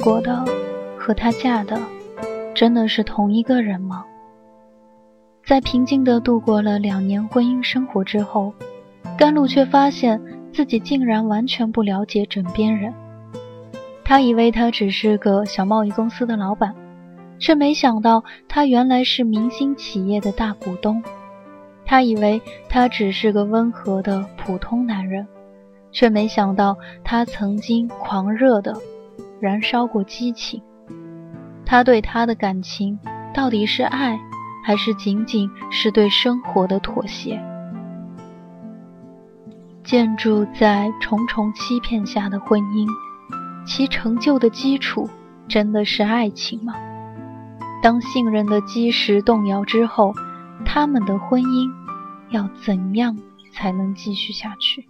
过的和他嫁的，真的是同一个人吗？在平静地度过了两年婚姻生活之后，甘露却发现自己竟然完全不了解枕边人。他以为他只是个小贸易公司的老板，却没想到他原来是明星企业的大股东。他以为他只是个温和的普通男人，却没想到他曾经狂热的燃烧过激情。他对她的感情到底是爱，还是仅仅是对生活的妥协？建筑在重重欺骗下的婚姻。其成就的基础真的是爱情吗？当信任的基石动摇之后，他们的婚姻要怎样才能继续下去？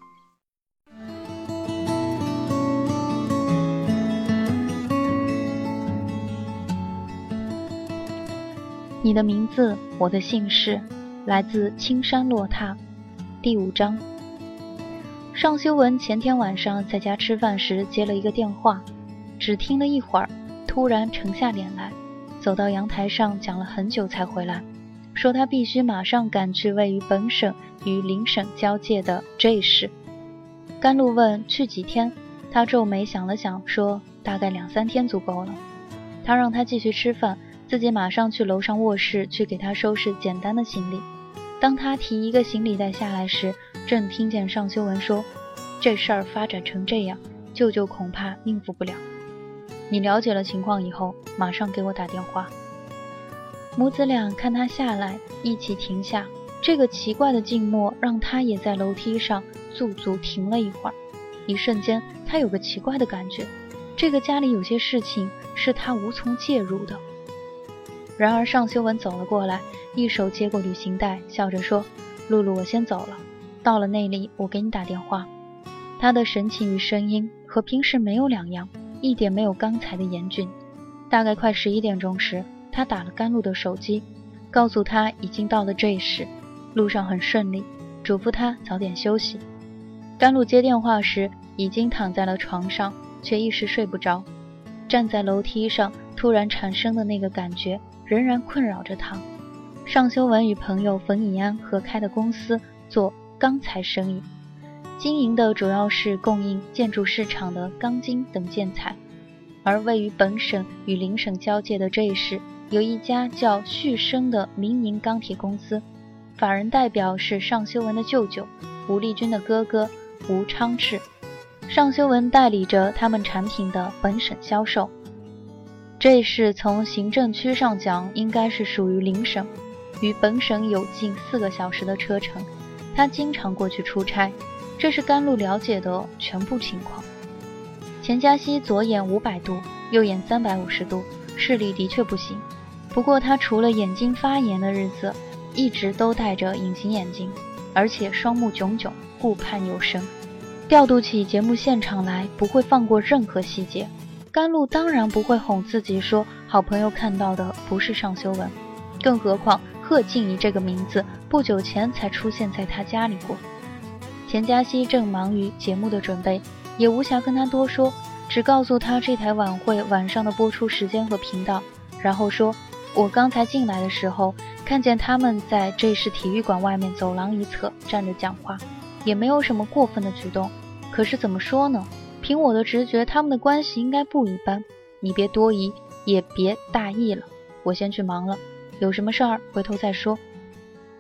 你的名字，我的姓氏，来自青山落踏，第五章。尚修文前天晚上在家吃饭时接了一个电话，只听了一会儿，突然沉下脸来，走到阳台上讲了很久才回来，说他必须马上赶去位于本省与邻省交界的 J 市。甘露问去几天，他皱眉想了想，说大概两三天足够了。他让他继续吃饭，自己马上去楼上卧室去给他收拾简单的行李。当他提一个行李袋下来时，正听见尚修文说：“这事儿发展成这样，舅舅恐怕应付不了。你了解了情况以后，马上给我打电话。”母子俩看他下来，一起停下。这个奇怪的静默让他也在楼梯上驻足停了一会儿。一瞬间，他有个奇怪的感觉：这个家里有些事情是他无从介入的。然而尚修文走了过来。一手接过旅行袋，笑着说：“露露，我先走了。到了那里，我给你打电话。”他的神情与声音和平时没有两样，一点没有刚才的严峻。大概快十一点钟时，他打了甘露的手机，告诉他已经到了这时，路上很顺利，嘱咐他早点休息。甘露接电话时，已经躺在了床上，却一时睡不着。站在楼梯上，突然产生的那个感觉，仍然困扰着他。尚修文与朋友冯以安合开的公司做钢材生意，经营的主要是供应建筑市场的钢筋等建材。而位于本省与邻省交界的这一市，有一家叫旭升的民营钢铁公司，法人代表是尚修文的舅舅吴立军的哥哥吴昌志。尚修文代理着他们产品的本省销售。这是从行政区上讲，应该是属于邻省。与本省有近四个小时的车程，他经常过去出差，这是甘露了解的全部情况。钱嘉熙左眼五百度，右眼三百五十度，视力的确不行。不过他除了眼睛发炎的日子，一直都戴着隐形眼镜，而且双目炯炯，顾盼有神。调度起节目现场来，不会放过任何细节。甘露当然不会哄自己说，好朋友看到的不是尚修文，更何况。贺静怡这个名字不久前才出现在他家里过。钱嘉熙正忙于节目的准备，也无暇跟他多说，只告诉他这台晚会晚上的播出时间和频道，然后说：“我刚才进来的时候，看见他们在这是体育馆外面走廊一侧站着讲话，也没有什么过分的举动。可是怎么说呢？凭我的直觉，他们的关系应该不一般。你别多疑，也别大意了。我先去忙了。”有什么事儿，回头再说。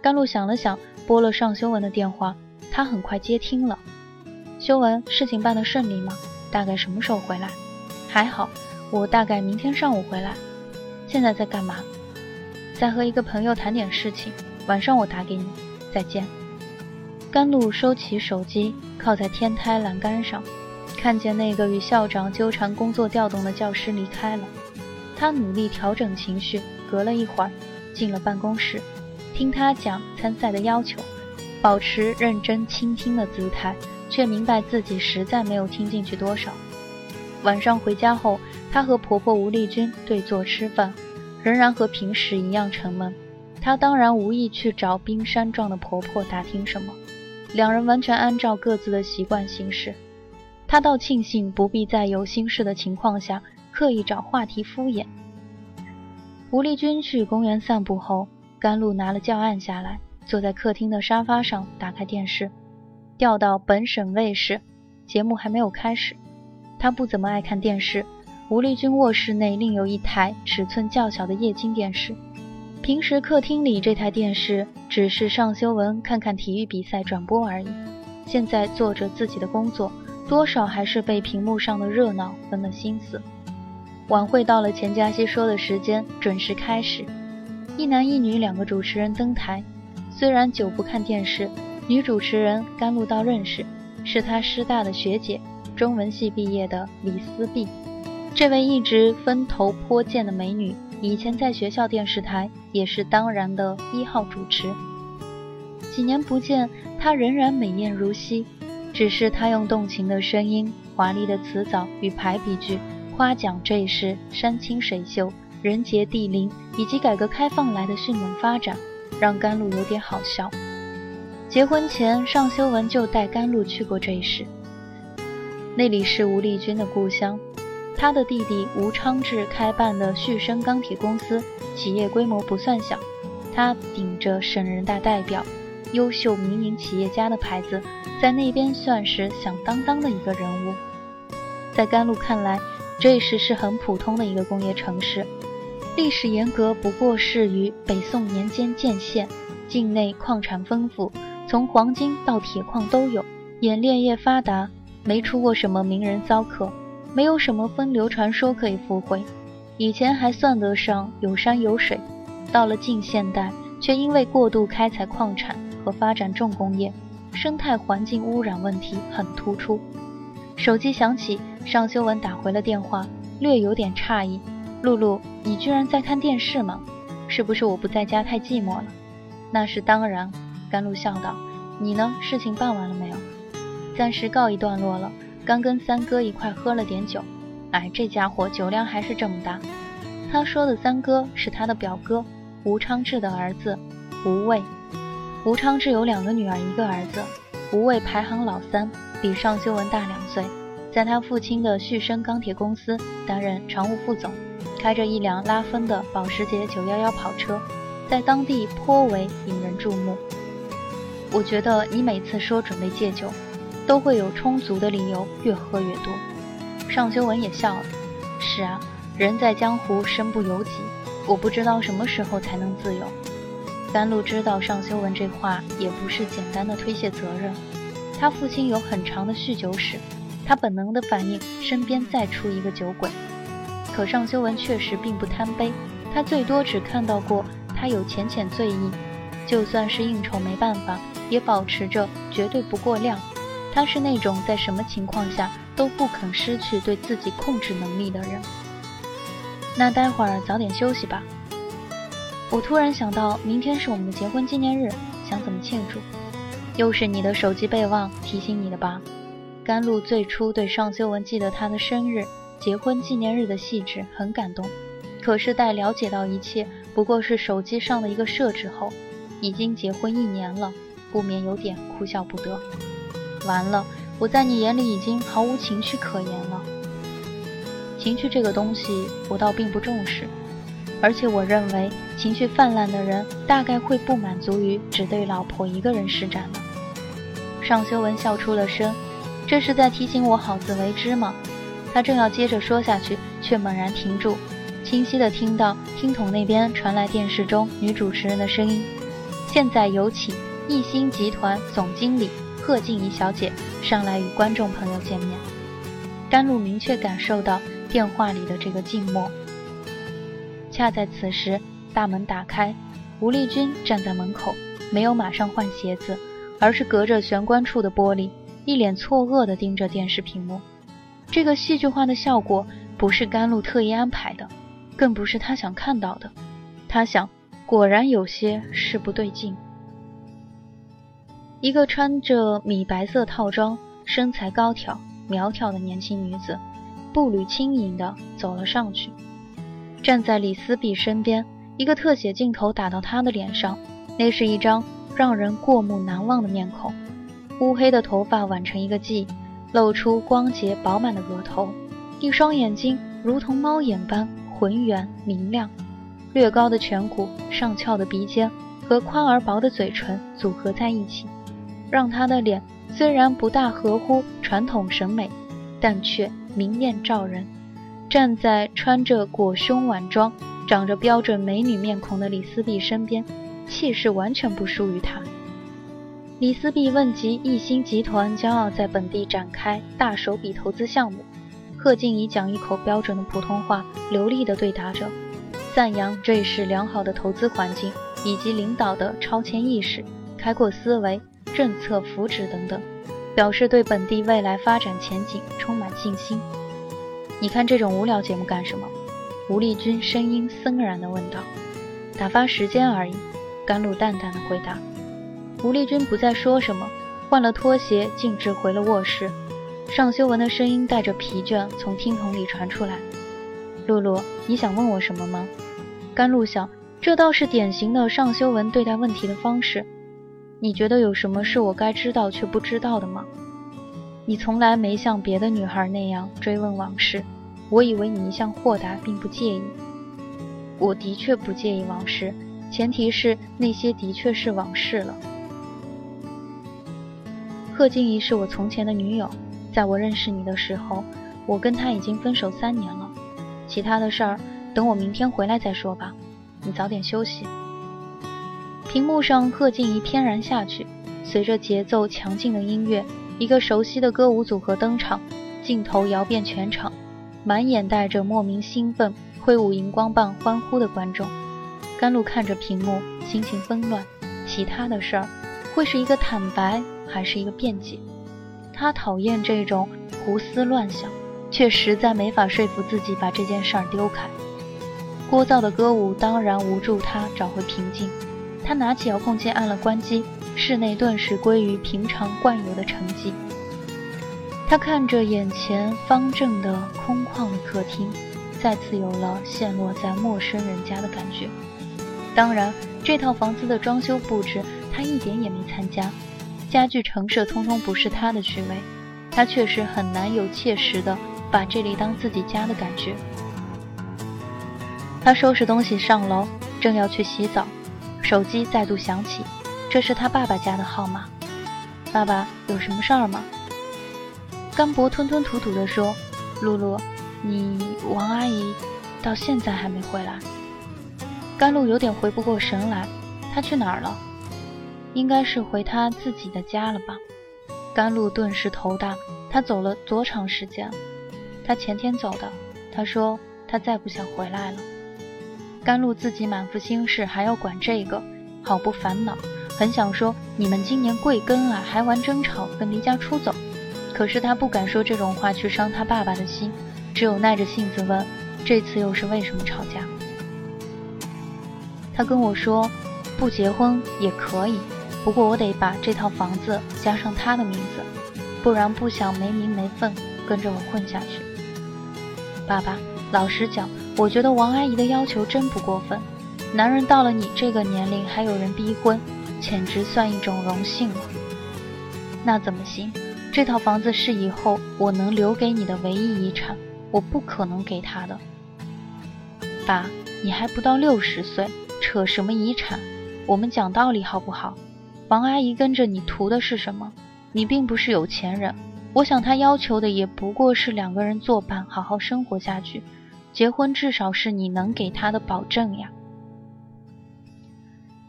甘露想了想，拨了尚修文的电话。他很快接听了。修文，事情办得顺利吗？大概什么时候回来？还好，我大概明天上午回来。现在在干嘛？在和一个朋友谈点事情。晚上我打给你。再见。甘露收起手机，靠在天台栏杆上，看见那个与校长纠缠工作调动的教师离开了。他努力调整情绪，隔了一会儿。进了办公室，听他讲参赛的要求，保持认真倾听的姿态，却明白自己实在没有听进去多少。晚上回家后，她和婆婆吴丽君对坐吃饭，仍然和平时一样沉闷。她当然无意去找冰山状的婆婆打听什么，两人完全按照各自的习惯行事。他倒庆幸不必在有心事的情况下刻意找话题敷衍。吴丽君去公园散步后，甘露拿了教案下来，坐在客厅的沙发上，打开电视，调到本省卫视，节目还没有开始。他不怎么爱看电视。吴丽君卧室内另有一台尺寸较小的液晶电视，平时客厅里这台电视只是尚修文看看体育比赛转播而已。现在做着自己的工作。多少还是被屏幕上的热闹分了心思。晚会到了钱嘉熙说的时间，准时开始。一男一女两个主持人登台。虽然久不看电视，女主持人甘露道认识，是她师大的学姐，中文系毕业的李思碧。这位一直分头颇健的美女，以前在学校电视台也是当然的一号主持。几年不见，她仍然美艳如昔。只是他用动情的声音、华丽的词藻与排比句夸奖这一世山清水秀、人杰地灵，以及改革开放来的迅猛发展，让甘露有点好笑。结婚前，尚修文就带甘露去过这一世，那里是吴丽君的故乡。他的弟弟吴昌志开办的旭升钢铁公司，企业规模不算小。他顶着省人大代表、优秀民营企业家的牌子。在那边算是响当当的一个人物，在甘露看来，这时是很普通的一个工业城市，历史沿革不过是于北宋年间建县，境内矿产丰富，从黄金到铁矿都有，冶炼业发达，没出过什么名人骚客，没有什么风流传说可以附会。以前还算得上有山有水，到了近现代，却因为过度开采矿产和发展重工业。生态环境污染问题很突出。手机响起，尚修文打回了电话，略有点诧异：“露露，你居然在看电视吗？是不是我不在家太寂寞了？”“那是当然。”甘露笑道。“你呢？事情办完了没有？”“暂时告一段落了，刚跟三哥一块喝了点酒。”“哎，这家伙酒量还是这么大。”他说的三哥是他的表哥吴昌志的儿子吴畏。吴昌志有两个女儿，一个儿子。吴畏排行老三，比尚修文大两岁，在他父亲的旭升钢铁公司担任常务副总，开着一辆拉风的保时捷911跑车，在当地颇为引人注目。我觉得你每次说准备戒酒，都会有充足的理由，越喝越多。尚修文也笑了。是啊，人在江湖身不由己，我不知道什么时候才能自由。甘露知道尚修文这话也不是简单的推卸责任，他父亲有很长的酗酒史，他本能的反应身边再出一个酒鬼。可尚修文确实并不贪杯，他最多只看到过他有浅浅醉意，就算是应酬没办法，也保持着绝对不过量。他是那种在什么情况下都不肯失去对自己控制能力的人。那待会儿早点休息吧。我突然想到，明天是我们的结婚纪念日，想怎么庆祝？又是你的手机备忘提醒你的吧？甘露最初对尚修文记得他的生日、结婚纪念日的细致很感动，可是待了解到一切不过是手机上的一个设置后，已经结婚一年了，不免有点哭笑不得。完了，我在你眼里已经毫无情趣可言了。情趣这个东西，我倒并不重视。而且我认为，情绪泛滥的人大概会不满足于只对老婆一个人施展的。尚修文笑出了声，这是在提醒我好自为之吗？他正要接着说下去，却猛然停住，清晰地听到听筒那边传来电视中女主持人的声音：“现在有请艺星集团总经理贺静怡小姐上来与观众朋友见面。”甘露明确感受到电话里的这个静默。恰在此时，大门打开，吴丽君站在门口，没有马上换鞋子，而是隔着玄关处的玻璃，一脸错愕地盯着电视屏幕。这个戏剧化的效果不是甘露特意安排的，更不是他想看到的。他想，果然有些事不对劲。一个穿着米白色套装、身材高挑、苗条的年轻女子，步履轻盈地走了上去。站在李思碧身边，一个特写镜头打到她的脸上，那是一张让人过目难忘的面孔。乌黑的头发挽成一个髻，露出光洁饱满的额头，一双眼睛如同猫眼般浑圆明亮，略高的颧骨、上翘的鼻尖和宽而薄的嘴唇组合在一起，让她的脸虽然不大合乎传统审美，但却明艳照人。站在穿着裹胸晚装、长着标准美女面孔的李思碧身边，气势完全不输于她。李思碧问及艺兴集团将要在本地展开大手笔投资项目，贺静怡讲一口标准的普通话，流利地对答着，赞扬这是良好的投资环境以及领导的超前意识、开阔思维、政策扶持等等，表示对本地未来发展前景充满信心。你看这种无聊节目干什么？吴丽君声音森然地问道。打发时间而已，甘露淡淡的回答。吴丽君不再说什么，换了拖鞋，径直回了卧室。尚修文的声音带着疲倦从听筒里传出来：“露露，你想问我什么吗？”甘露想，这倒是典型的尚修文对待问题的方式。你觉得有什么是我该知道却不知道的吗？你从来没像别的女孩那样追问往事，我以为你一向豁达，并不介意。我的确不介意往事，前提是那些的确是往事了。贺静怡是我从前的女友，在我认识你的时候，我跟她已经分手三年了。其他的事儿，等我明天回来再说吧。你早点休息。屏幕上，贺静怡翩然下去，随着节奏强劲的音乐，一个熟悉的歌舞组合登场，镜头摇遍全场，满眼带着莫名兴奋，挥舞荧光棒欢呼的观众。甘露看着屏幕，心情纷乱。其他的事儿，会是一个坦白。还是一个辩解。他讨厌这种胡思乱想，却实在没法说服自己把这件事儿丢开。聒噪的歌舞当然无助他找回平静。他拿起遥控器按了关机，室内顿时归于平常惯有的沉寂。他看着眼前方正的空旷的客厅，再次有了陷落在陌生人家的感觉。当然，这套房子的装修布置他一点也没参加。家具陈设通通不是他的趣味，他确实很难有切实的把这里当自己家的感觉。他收拾东西上楼，正要去洗澡，手机再度响起，这是他爸爸家的号码。爸爸有什么事儿吗？甘博吞吞吐吐地说：“露露，你王阿姨到现在还没回来。”甘露有点回不过神来，她去哪儿了？应该是回她自己的家了吧？甘露顿时头大。她走了多长时间？她前天走的。她说她再不想回来了。甘露自己满腹心事，还要管这个，好不烦恼。很想说你们今年贵庚啊，还玩争吵跟离家出走。可是他不敢说这种话去伤他爸爸的心，只有耐着性子问：这次又是为什么吵架？他跟我说，不结婚也可以。不过我得把这套房子加上他的名字，不然不想没名没分跟着我混下去。爸爸，老实讲，我觉得王阿姨的要求真不过分。男人到了你这个年龄还有人逼婚，简直算一种荣幸了。那怎么行？这套房子是以后我能留给你的唯一遗产，我不可能给他的。爸，你还不到六十岁，扯什么遗产？我们讲道理好不好？王阿姨跟着你图的是什么？你并不是有钱人，我想她要求的也不过是两个人作伴，好好生活下去。结婚至少是你能给他的保证呀。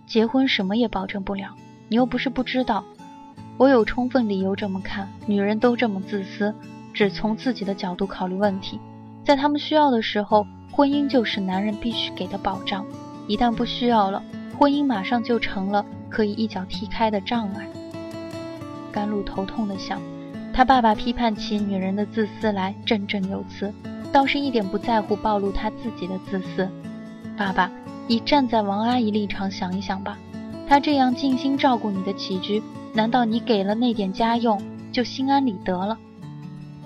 结婚什么也保证不了，你又不是不知道。我有充分理由这么看，女人都这么自私，只从自己的角度考虑问题。在他们需要的时候，婚姻就是男人必须给的保障；一旦不需要了，婚姻马上就成了。可以一脚踢开的障碍。甘露头痛的想，他爸爸批判起女人的自私来振振有词，倒是一点不在乎暴露他自己的自私。爸爸，你站在王阿姨立场想一想吧，她这样尽心照顾你的起居，难道你给了那点家用就心安理得了？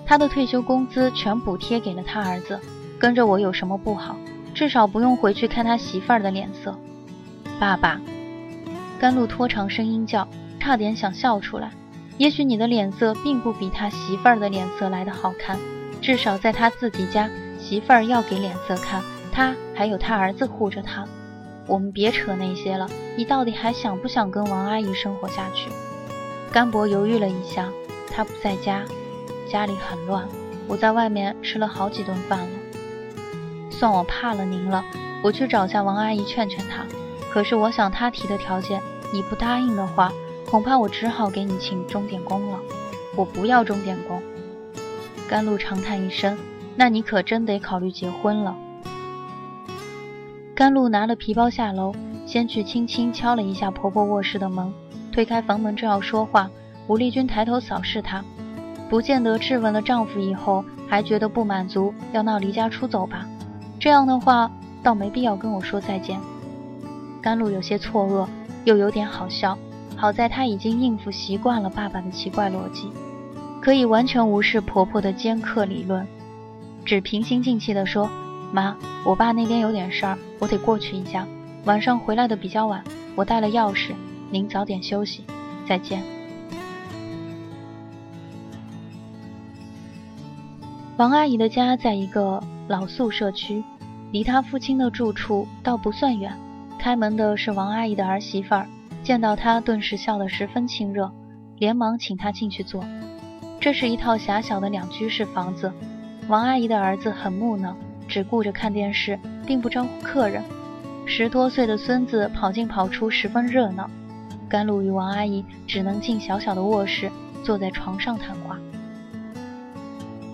他的退休工资全补贴给了他儿子，跟着我有什么不好？至少不用回去看他媳妇儿的脸色。爸爸。甘露拖长声音叫，差点想笑出来。也许你的脸色并不比他媳妇儿的脸色来得好看，至少在他自己家，媳妇儿要给脸色看，他还有他儿子护着他。我们别扯那些了，你到底还想不想跟王阿姨生活下去？甘博犹豫了一下，他不在家，家里很乱，我在外面吃了好几顿饭了。算我怕了您了，我去找下王阿姨劝劝她。可是我想她提的条件，你不答应的话，恐怕我只好给你请钟点工了。我不要钟点工。甘露长叹一声，那你可真得考虑结婚了。甘露拿了皮包下楼，先去轻轻敲了一下婆婆卧室的门，推开房门正要说话，吴丽君抬头扫视她，不见得质问了丈夫以后还觉得不满足，要闹离家出走吧？这样的话，倒没必要跟我说再见。甘露有些错愕，又有点好笑。好在她已经应付习惯了爸爸的奇怪逻辑，可以完全无视婆婆的尖刻理论，只平心静气地说。妈，我爸那边有点事儿，我得过去一下。晚上回来的比较晚，我带了钥匙，您早点休息。再见。王阿姨的家在一个老宿舍区，离她父亲的住处倒不算远。开门的是王阿姨的儿媳妇儿，见到她顿时笑得十分亲热，连忙请她进去坐。这是一套狭小的两居室房子，王阿姨的儿子很木讷。只顾着看电视，并不招呼客人。十多岁的孙子跑进跑出，十分热闹。甘露与王阿姨只能进小小的卧室，坐在床上谈话。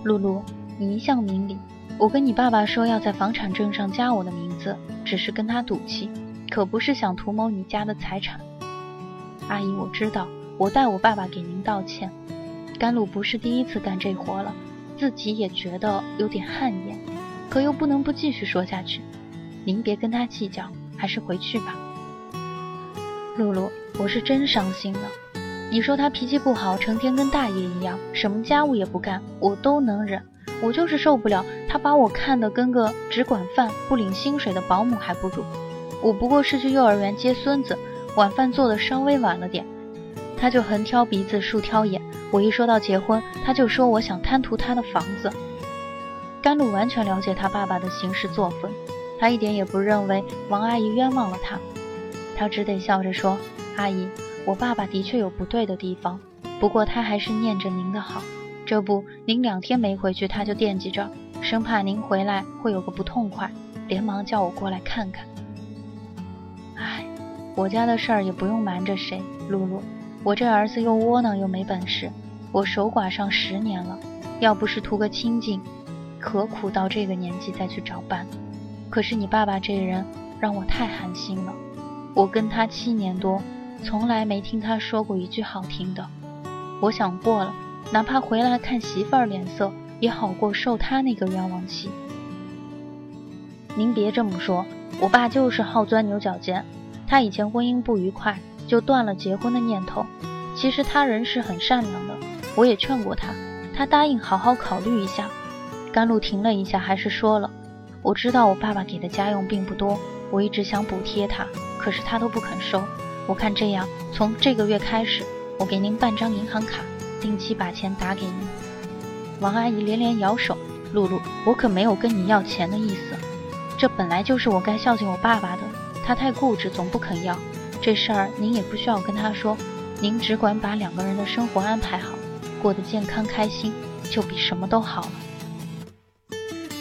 露露，你一向明理，我跟你爸爸说要在房产证上加我的名字，只是跟他赌气，可不是想图谋你家的财产。阿姨，我知道，我代我爸爸给您道歉。甘露不是第一次干这活了，自己也觉得有点汗颜。可又不能不继续说下去，您别跟他计较，还是回去吧。露露，我是真伤心了。你说他脾气不好，成天跟大爷一样，什么家务也不干，我都能忍。我就是受不了他把我看得跟个只管饭不领薪水的保姆还不如。我不过是去幼儿园接孙子，晚饭做的稍微晚了点，他就横挑鼻子竖挑眼。我一说到结婚，他就说我想贪图他的房子。甘露完全了解他爸爸的行事作风，他一点也不认为王阿姨冤枉了他，他只得笑着说：“阿姨，我爸爸的确有不对的地方，不过他还是念着您的好。这不，您两天没回去，他就惦记着，生怕您回来会有个不痛快，连忙叫我过来看看。唉，我家的事儿也不用瞒着谁，露露，我这儿子又窝囊又没本事，我守寡上十年了，要不是图个清静。”何苦到这个年纪再去找伴？可是你爸爸这人让我太寒心了。我跟他七年多，从来没听他说过一句好听的。我想过了，哪怕回来看媳妇儿脸色，也好过受他那个冤枉气。您别这么说，我爸就是好钻牛角尖。他以前婚姻不愉快，就断了结婚的念头。其实他人是很善良的，我也劝过他，他答应好好考虑一下。甘露停了一下，还是说了：“我知道我爸爸给的家用并不多，我一直想补贴他，可是他都不肯收。我看这样，从这个月开始，我给您办张银行卡，定期把钱打给您。”王阿姨连连摇手：“露露，我可没有跟你要钱的意思，这本来就是我该孝敬我爸爸的。他太固执，总不肯要。这事儿您也不需要跟他说，您只管把两个人的生活安排好，过得健康开心，就比什么都好了。”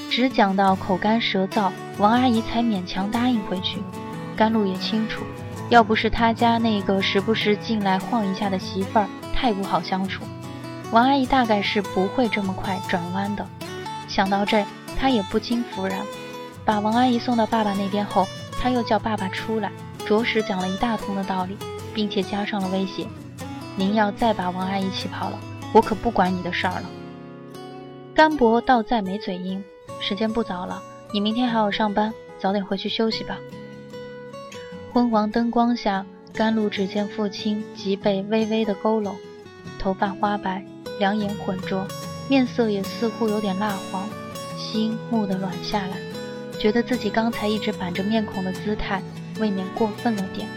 只讲到口干舌燥，王阿姨才勉强答应回去。甘露也清楚，要不是他家那个时不时进来晃一下的媳妇儿太不好相处，王阿姨大概是不会这么快转弯的。想到这，他也不禁服然。把王阿姨送到爸爸那边后，他又叫爸爸出来，着实讲了一大通的道理，并且加上了威胁：“您要再把王阿姨气跑了，我可不管你的事儿了。”甘博倒再没嘴硬。时间不早了，你明天还要上班，早点回去休息吧。昏黄灯光下，甘露只见父亲脊背微微的佝偻，头发花白，两眼浑浊，面色也似乎有点蜡黄，心蓦地软下来，觉得自己刚才一直板着面孔的姿态未免过分了点。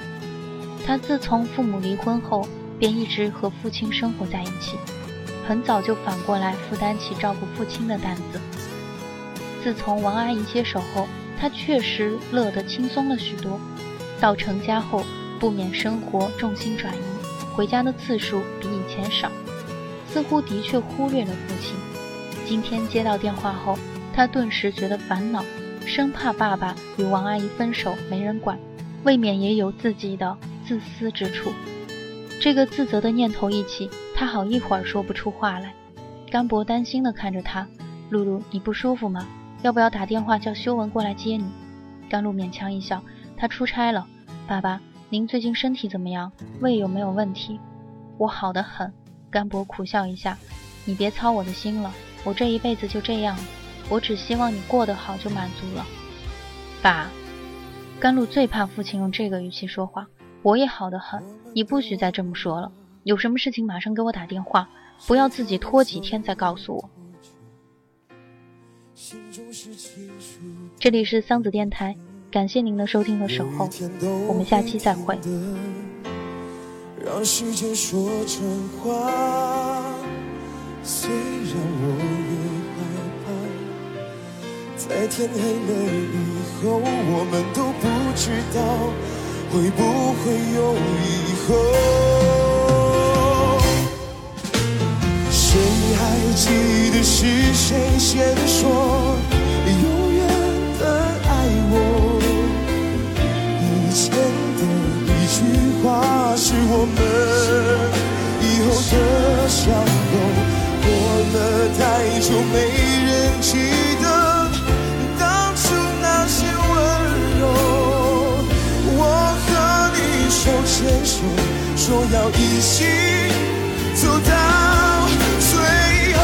他自从父母离婚后，便一直和父亲生活在一起，很早就反过来负担起照顾父亲的担子。自从王阿姨接手后，她确实乐得轻松了许多。到成家后，不免生活重心转移，回家的次数比以前少，似乎的确忽略了父亲。今天接到电话后，她顿时觉得烦恼，生怕爸爸与王阿姨分手没人管，未免也有自己的自私之处。这个自责的念头一起，他好一会儿说不出话来。甘博担心地看着他：“露露，你不舒服吗？要不要打电话叫修文过来接你？”甘露勉强一笑：“他出差了。”爸爸，您最近身体怎么样？胃有没有问题？我好得很。甘博苦笑一下：“你别操我的心了，我这一辈子就这样，我只希望你过得好就满足了。”爸，甘露最怕父亲用这个语气说话。我也好得很，你不许再这么说了。有什么事情马上给我打电话，不要自己拖几天再告诉我。这里是桑子电台。感谢您的收听和守候，我们下期再会。让时间说真话，虽然我在天黑了以后，我们都不知道会不会有以后。谁还记得是谁先说？牵手，说要一起走到最后。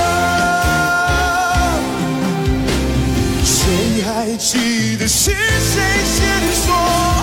谁还记得是谁先说？